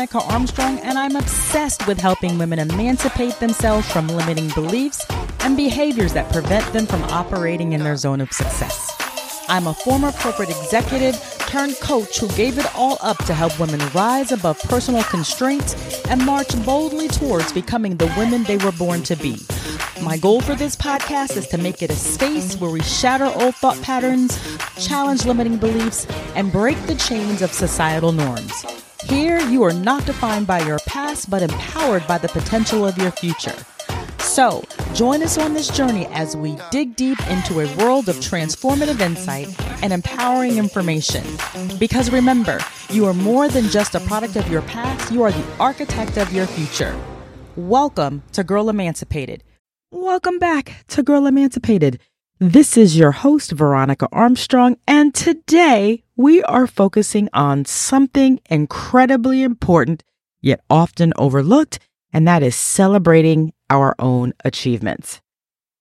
Veronica Armstrong, and I'm obsessed with helping women emancipate themselves from limiting beliefs and behaviors that prevent them from operating in their zone of success. I'm a former corporate executive turned coach who gave it all up to help women rise above personal constraints and march boldly towards becoming the women they were born to be. My goal for this podcast is to make it a space where we shatter old thought patterns, challenge limiting beliefs, and break the chains of societal norms. Here, you are not defined by your past, but empowered by the potential of your future. So, join us on this journey as we dig deep into a world of transformative insight and empowering information. Because remember, you are more than just a product of your past, you are the architect of your future. Welcome to Girl Emancipated. Welcome back to Girl Emancipated. This is your host, Veronica Armstrong, and today we are focusing on something incredibly important, yet often overlooked, and that is celebrating our own achievements.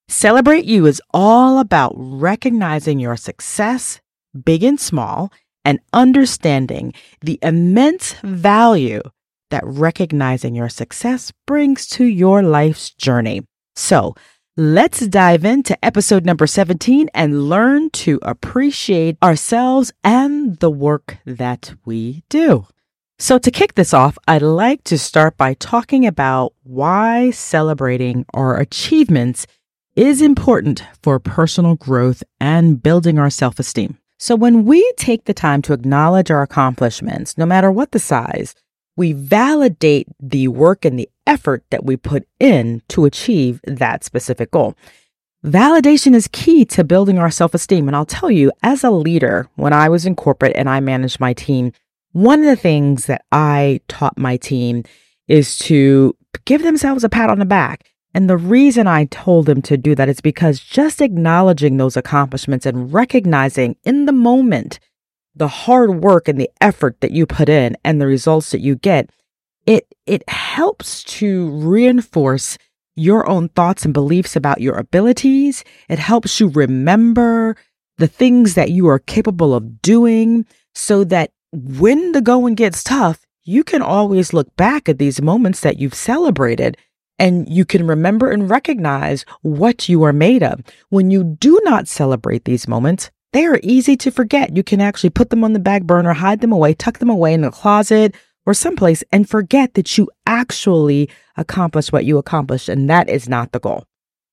Celebrate You is all about recognizing your success, big and small, and understanding the immense value that recognizing your success brings to your life's journey. So let's dive into episode number 17 and learn to appreciate ourselves and the work that we do. So, to kick this off, I'd like to start by talking about why celebrating our achievements is important for personal growth and building our self esteem. So, when we take the time to acknowledge our accomplishments, no matter what the size, we validate the work and the effort that we put in to achieve that specific goal. Validation is key to building our self esteem. And I'll tell you, as a leader, when I was in corporate and I managed my team, one of the things that I taught my team is to give themselves a pat on the back. And the reason I told them to do that is because just acknowledging those accomplishments and recognizing in the moment the hard work and the effort that you put in and the results that you get, it it helps to reinforce your own thoughts and beliefs about your abilities. It helps you remember the things that you are capable of doing so that when the going gets tough, you can always look back at these moments that you've celebrated and you can remember and recognize what you are made of. When you do not celebrate these moments, they are easy to forget. You can actually put them on the back burner, hide them away, tuck them away in a closet or someplace and forget that you actually accomplished what you accomplished. And that is not the goal.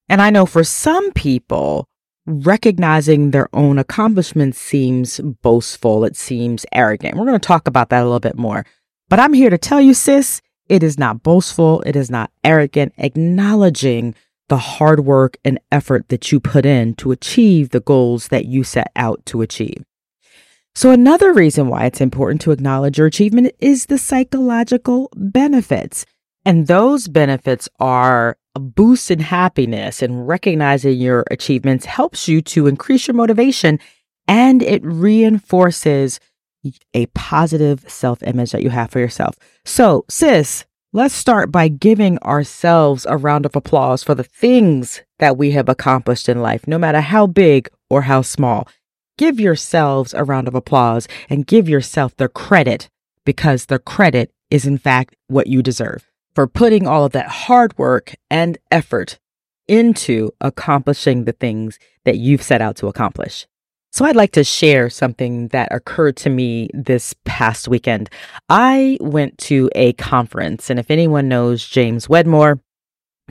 And I know for some people, recognizing their own accomplishments seems boastful. It seems arrogant. We're going to talk about that a little bit more. But I'm here to tell you, sis, it is not boastful. It is not arrogant. Acknowledging the hard work and effort that you put in to achieve the goals that you set out to achieve. So, another reason why it's important to acknowledge your achievement is the psychological benefits. And those benefits are a boost in happiness and recognizing your achievements helps you to increase your motivation and it reinforces a positive self image that you have for yourself. So, sis, let's start by giving ourselves a round of applause for the things that we have accomplished in life, no matter how big or how small give yourselves a round of applause and give yourself the credit because the credit is in fact what you deserve for putting all of that hard work and effort into accomplishing the things that you've set out to accomplish. So I'd like to share something that occurred to me this past weekend. I went to a conference and if anyone knows James Wedmore,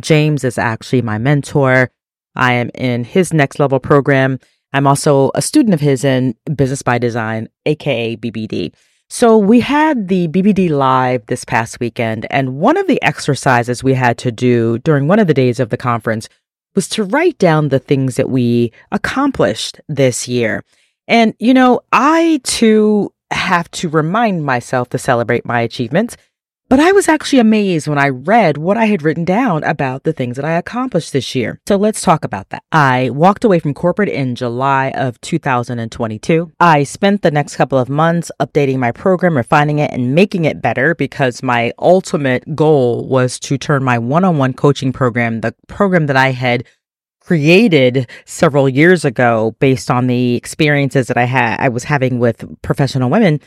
James is actually my mentor. I am in his next level program I'm also a student of his in Business by Design, aka BBD. So we had the BBD live this past weekend, and one of the exercises we had to do during one of the days of the conference was to write down the things that we accomplished this year. And, you know, I too have to remind myself to celebrate my achievements but I was actually amazed when I read what I had written down about the things that I accomplished this year. So let's talk about that. I walked away from corporate in July of 2022. I spent the next couple of months updating my program, refining it, and making it better because my ultimate goal was to turn my one on one coaching program, the program that I had created several years ago based on the experiences that I had I was having with professional women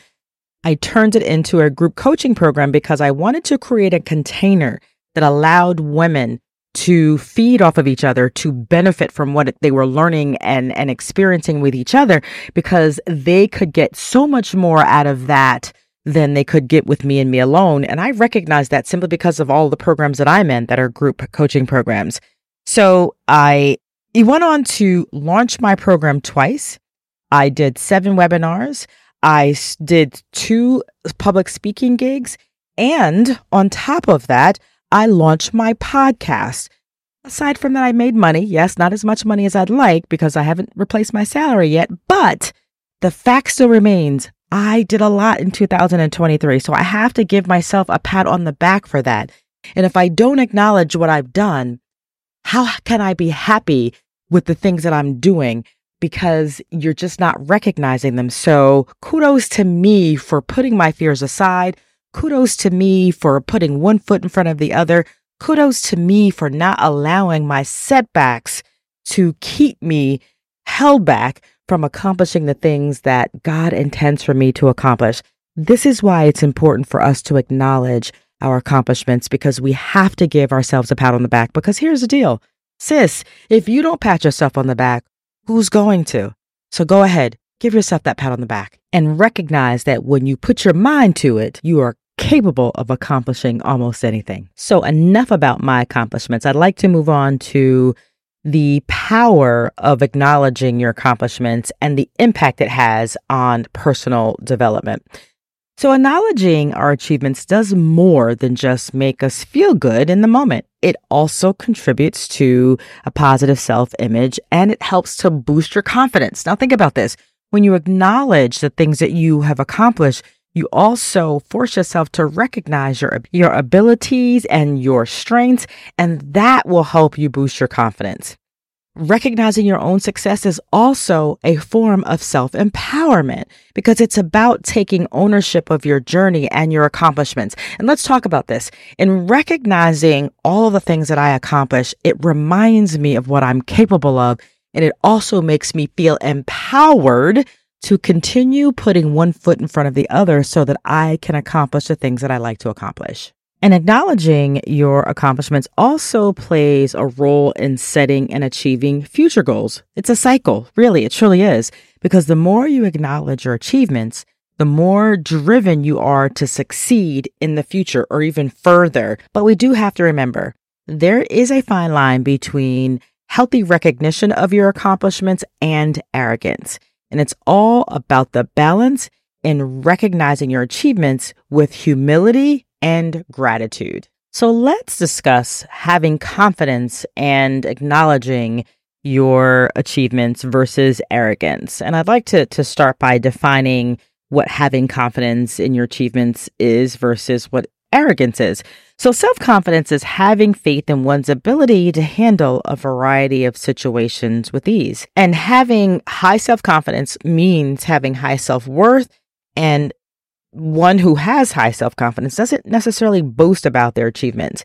I turned it into a group coaching program because I wanted to create a container that allowed women to feed off of each other, to benefit from what they were learning and, and experiencing with each other, because they could get so much more out of that than they could get with me and me alone. And I recognize that simply because of all the programs that I'm in that are group coaching programs. So I went on to launch my program twice. I did seven webinars. I did two public speaking gigs. And on top of that, I launched my podcast. Aside from that, I made money. Yes, not as much money as I'd like because I haven't replaced my salary yet, but the fact still remains I did a lot in 2023. So I have to give myself a pat on the back for that. And if I don't acknowledge what I've done, how can I be happy with the things that I'm doing? Because you're just not recognizing them. So kudos to me for putting my fears aside. Kudos to me for putting one foot in front of the other. Kudos to me for not allowing my setbacks to keep me held back from accomplishing the things that God intends for me to accomplish. This is why it's important for us to acknowledge our accomplishments because we have to give ourselves a pat on the back. Because here's the deal sis, if you don't pat yourself on the back, who's going to? So go ahead, give yourself that pat on the back and recognize that when you put your mind to it, you are capable of accomplishing almost anything. So, enough about my accomplishments. I'd like to move on to the power of acknowledging your accomplishments and the impact it has on personal development. So, acknowledging our achievements does more than just make us feel good in the moment. It also contributes to a positive self image and it helps to boost your confidence. Now, think about this. When you acknowledge the things that you have accomplished, you also force yourself to recognize your, your abilities and your strengths, and that will help you boost your confidence. Recognizing your own success is also a form of self empowerment because it's about taking ownership of your journey and your accomplishments. And let's talk about this. In recognizing all of the things that I accomplish, it reminds me of what I'm capable of. And it also makes me feel empowered to continue putting one foot in front of the other so that I can accomplish the things that I like to accomplish. And acknowledging your accomplishments also plays a role in setting and achieving future goals. It's a cycle, really, it truly is, because the more you acknowledge your achievements, the more driven you are to succeed in the future or even further. But we do have to remember there is a fine line between healthy recognition of your accomplishments and arrogance. And it's all about the balance in recognizing your achievements with humility and gratitude. So let's discuss having confidence and acknowledging your achievements versus arrogance. And I'd like to, to start by defining what having confidence in your achievements is versus what arrogance is. So, self confidence is having faith in one's ability to handle a variety of situations with ease. And having high self confidence means having high self worth. And one who has high self confidence doesn't necessarily boast about their achievements.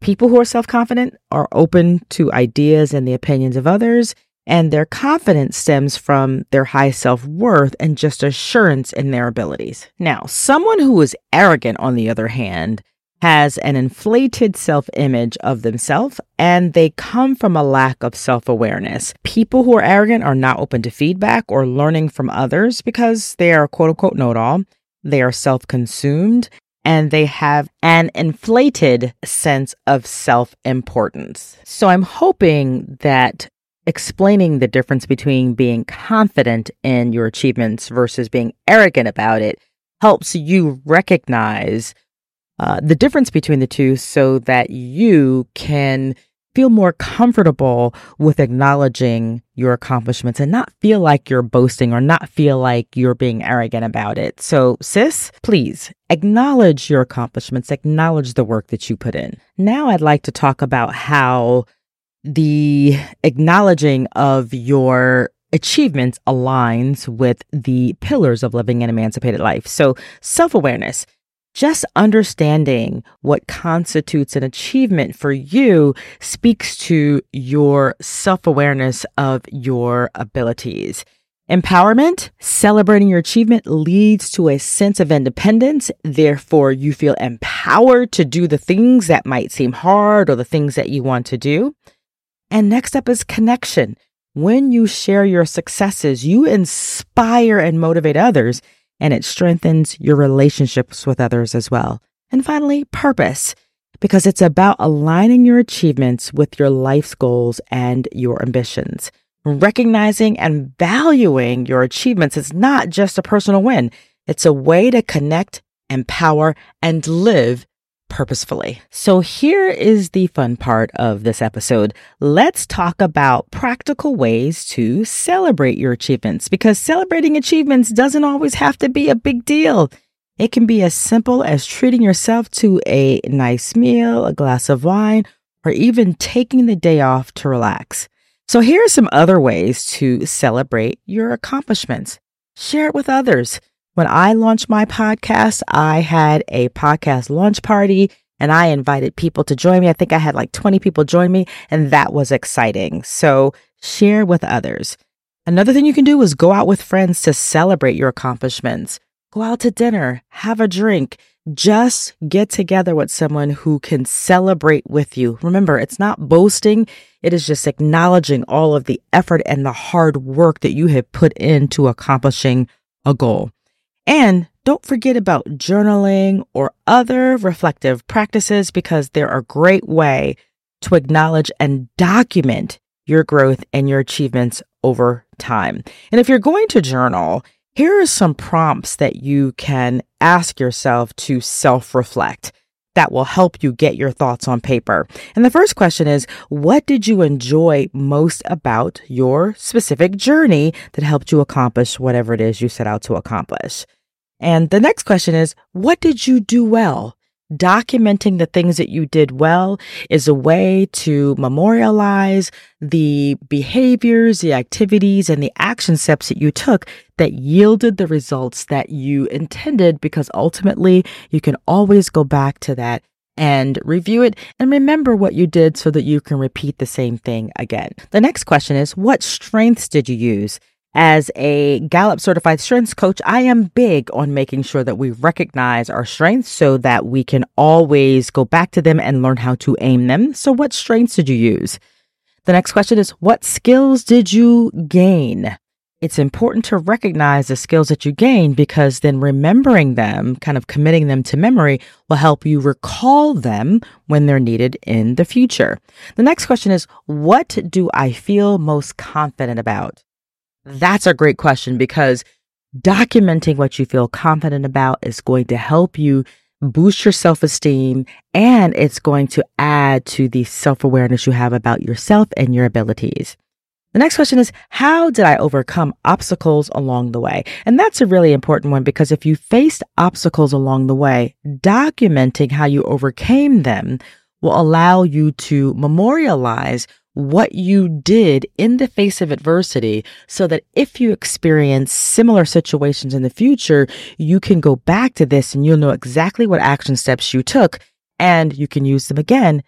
People who are self confident are open to ideas and the opinions of others, and their confidence stems from their high self worth and just assurance in their abilities. Now, someone who is arrogant, on the other hand, has an inflated self image of themselves and they come from a lack of self awareness. People who are arrogant are not open to feedback or learning from others because they are quote unquote know it all. They are self consumed and they have an inflated sense of self importance. So I'm hoping that explaining the difference between being confident in your achievements versus being arrogant about it helps you recognize uh, the difference between the two so that you can feel more comfortable with acknowledging your accomplishments and not feel like you're boasting or not feel like you're being arrogant about it. So, sis, please acknowledge your accomplishments, acknowledge the work that you put in. Now, I'd like to talk about how the acknowledging of your achievements aligns with the pillars of living an emancipated life. So, self awareness just understanding what constitutes an achievement for you speaks to your self awareness of your abilities. Empowerment, celebrating your achievement leads to a sense of independence. Therefore, you feel empowered to do the things that might seem hard or the things that you want to do. And next up is connection. When you share your successes, you inspire and motivate others, and it strengthens your relationships with others as well. And finally, purpose, because it's about aligning your achievements with your life's goals and your ambitions. Recognizing and valuing your achievements is not just a personal win. It's a way to connect, empower, and live purposefully. So here is the fun part of this episode. Let's talk about practical ways to celebrate your achievements because celebrating achievements doesn't always have to be a big deal. It can be as simple as treating yourself to a nice meal, a glass of wine, or even taking the day off to relax. So here are some other ways to celebrate your accomplishments. Share it with others. When I launched my podcast, I had a podcast launch party and I invited people to join me. I think I had like 20 people join me and that was exciting. So share with others. Another thing you can do is go out with friends to celebrate your accomplishments. Go out to dinner, have a drink, just get together with someone who can celebrate with you. Remember, it's not boasting. It is just acknowledging all of the effort and the hard work that you have put into accomplishing a goal. And don't forget about journaling or other reflective practices because they're a great way to acknowledge and document your growth and your achievements over time. And if you're going to journal, here are some prompts that you can ask yourself to self reflect that will help you get your thoughts on paper. And the first question is What did you enjoy most about your specific journey that helped you accomplish whatever it is you set out to accomplish? And the next question is What did you do well? Documenting the things that you did well is a way to memorialize the behaviors, the activities, and the action steps that you took that yielded the results that you intended because ultimately you can always go back to that and review it and remember what you did so that you can repeat the same thing again. The next question is what strengths did you use? As a Gallup certified strengths coach, I am big on making sure that we recognize our strengths so that we can always go back to them and learn how to aim them. So, what strengths did you use? The next question is What skills did you gain? It's important to recognize the skills that you gain because then remembering them, kind of committing them to memory, will help you recall them when they're needed in the future. The next question is What do I feel most confident about? That's a great question because documenting what you feel confident about is going to help you boost your self esteem and it's going to add to the self awareness you have about yourself and your abilities. The next question is, how did I overcome obstacles along the way? And that's a really important one because if you faced obstacles along the way, documenting how you overcame them will allow you to memorialize what you did in the face of adversity so that if you experience similar situations in the future, you can go back to this and you'll know exactly what action steps you took and you can use them again,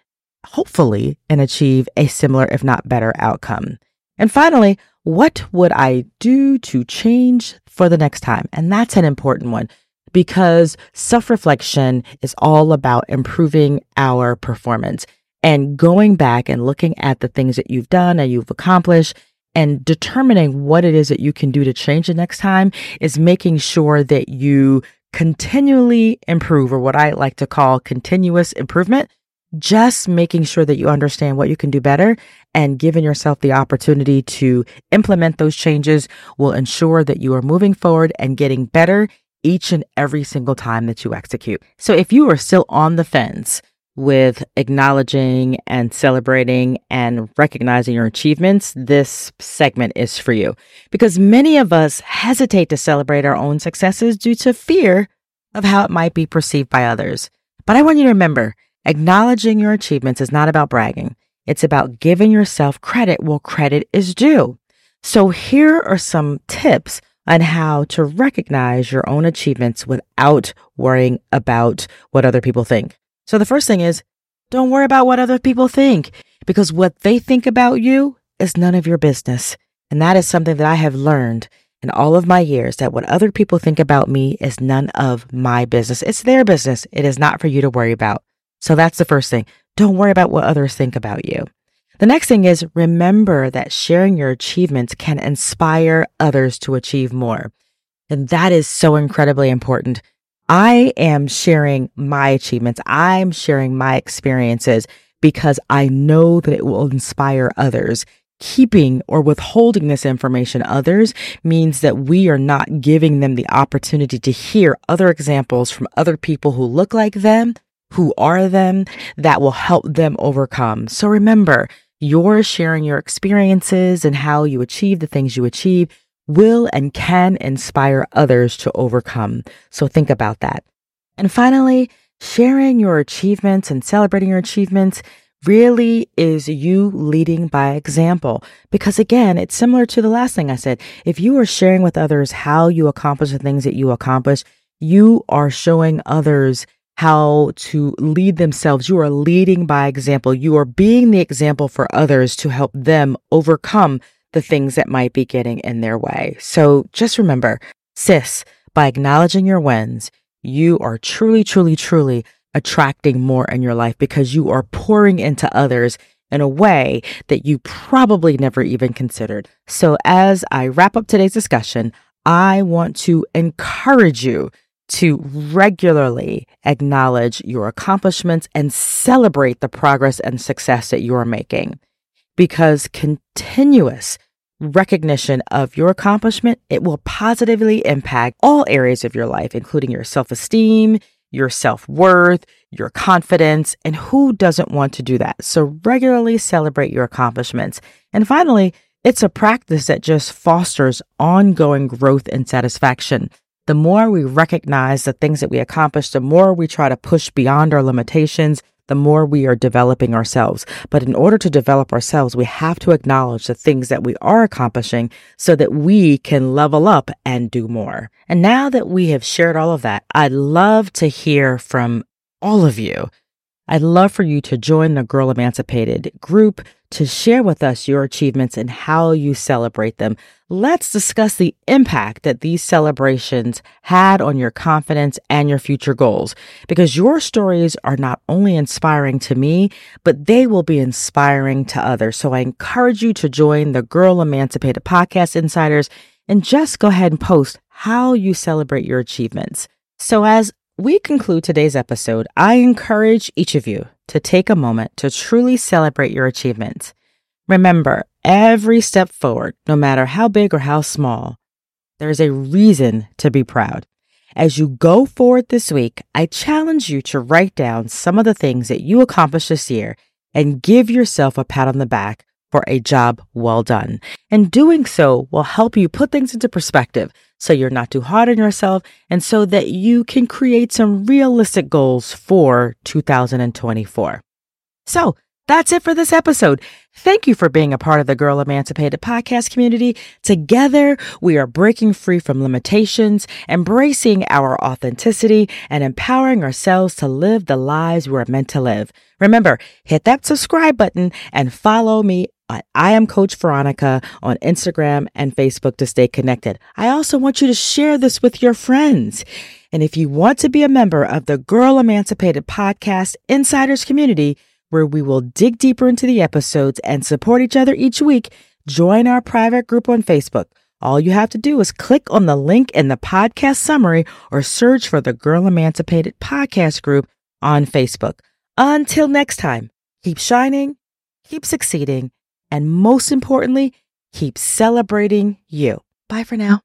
hopefully, and achieve a similar, if not better outcome. And finally, what would I do to change for the next time? And that's an important one because self reflection is all about improving our performance and going back and looking at the things that you've done and you've accomplished and determining what it is that you can do to change the next time is making sure that you continually improve or what I like to call continuous improvement. Just making sure that you understand what you can do better and giving yourself the opportunity to implement those changes will ensure that you are moving forward and getting better each and every single time that you execute. So if you are still on the fence, with acknowledging and celebrating and recognizing your achievements, this segment is for you. Because many of us hesitate to celebrate our own successes due to fear of how it might be perceived by others. But I want you to remember, acknowledging your achievements is not about bragging. It's about giving yourself credit where credit is due. So here are some tips on how to recognize your own achievements without worrying about what other people think. So the first thing is don't worry about what other people think because what they think about you is none of your business. And that is something that I have learned in all of my years that what other people think about me is none of my business. It's their business. It is not for you to worry about. So that's the first thing. Don't worry about what others think about you. The next thing is remember that sharing your achievements can inspire others to achieve more. And that is so incredibly important. I am sharing my achievements. I'm sharing my experiences because I know that it will inspire others. Keeping or withholding this information others means that we are not giving them the opportunity to hear other examples from other people who look like them, who are them, that will help them overcome. So remember, you're sharing your experiences and how you achieve the things you achieve will and can inspire others to overcome. So think about that. And finally, sharing your achievements and celebrating your achievements really is you leading by example. Because again, it's similar to the last thing I said. If you are sharing with others how you accomplish the things that you accomplish, you are showing others how to lead themselves. You are leading by example. You are being the example for others to help them overcome the things that might be getting in their way. So just remember, sis, by acknowledging your wins, you are truly, truly, truly attracting more in your life because you are pouring into others in a way that you probably never even considered. So as I wrap up today's discussion, I want to encourage you to regularly acknowledge your accomplishments and celebrate the progress and success that you are making because continuous recognition of your accomplishment, it will positively impact all areas of your life, including your self esteem, your self worth, your confidence, and who doesn't want to do that? So regularly celebrate your accomplishments. And finally, it's a practice that just fosters ongoing growth and satisfaction. The more we recognize the things that we accomplish, the more we try to push beyond our limitations, the more we are developing ourselves. But in order to develop ourselves, we have to acknowledge the things that we are accomplishing so that we can level up and do more. And now that we have shared all of that, I'd love to hear from all of you. I'd love for you to join the Girl Emancipated group to share with us your achievements and how you celebrate them. Let's discuss the impact that these celebrations had on your confidence and your future goals because your stories are not only inspiring to me, but they will be inspiring to others. So I encourage you to join the Girl Emancipated Podcast Insiders and just go ahead and post how you celebrate your achievements. So as we conclude today's episode, I encourage each of you to take a moment to truly celebrate your achievements. Remember, every step forward, no matter how big or how small, there's a reason to be proud. As you go forward this week, I challenge you to write down some of the things that you accomplished this year and give yourself a pat on the back for a job well done. And doing so will help you put things into perspective so you're not too hard on yourself and so that you can create some realistic goals for 2024. So that's it for this episode. Thank you for being a part of the Girl Emancipated podcast community. Together, we are breaking free from limitations, embracing our authenticity, and empowering ourselves to live the lives we're meant to live. Remember, hit that subscribe button and follow me I am Coach Veronica on Instagram and Facebook to stay connected. I also want you to share this with your friends. And if you want to be a member of the Girl Emancipated Podcast Insiders community, where we will dig deeper into the episodes and support each other each week, join our private group on Facebook. All you have to do is click on the link in the podcast summary or search for the Girl Emancipated Podcast group on Facebook. Until next time, keep shining, keep succeeding, and most importantly, keep celebrating you. Bye for now.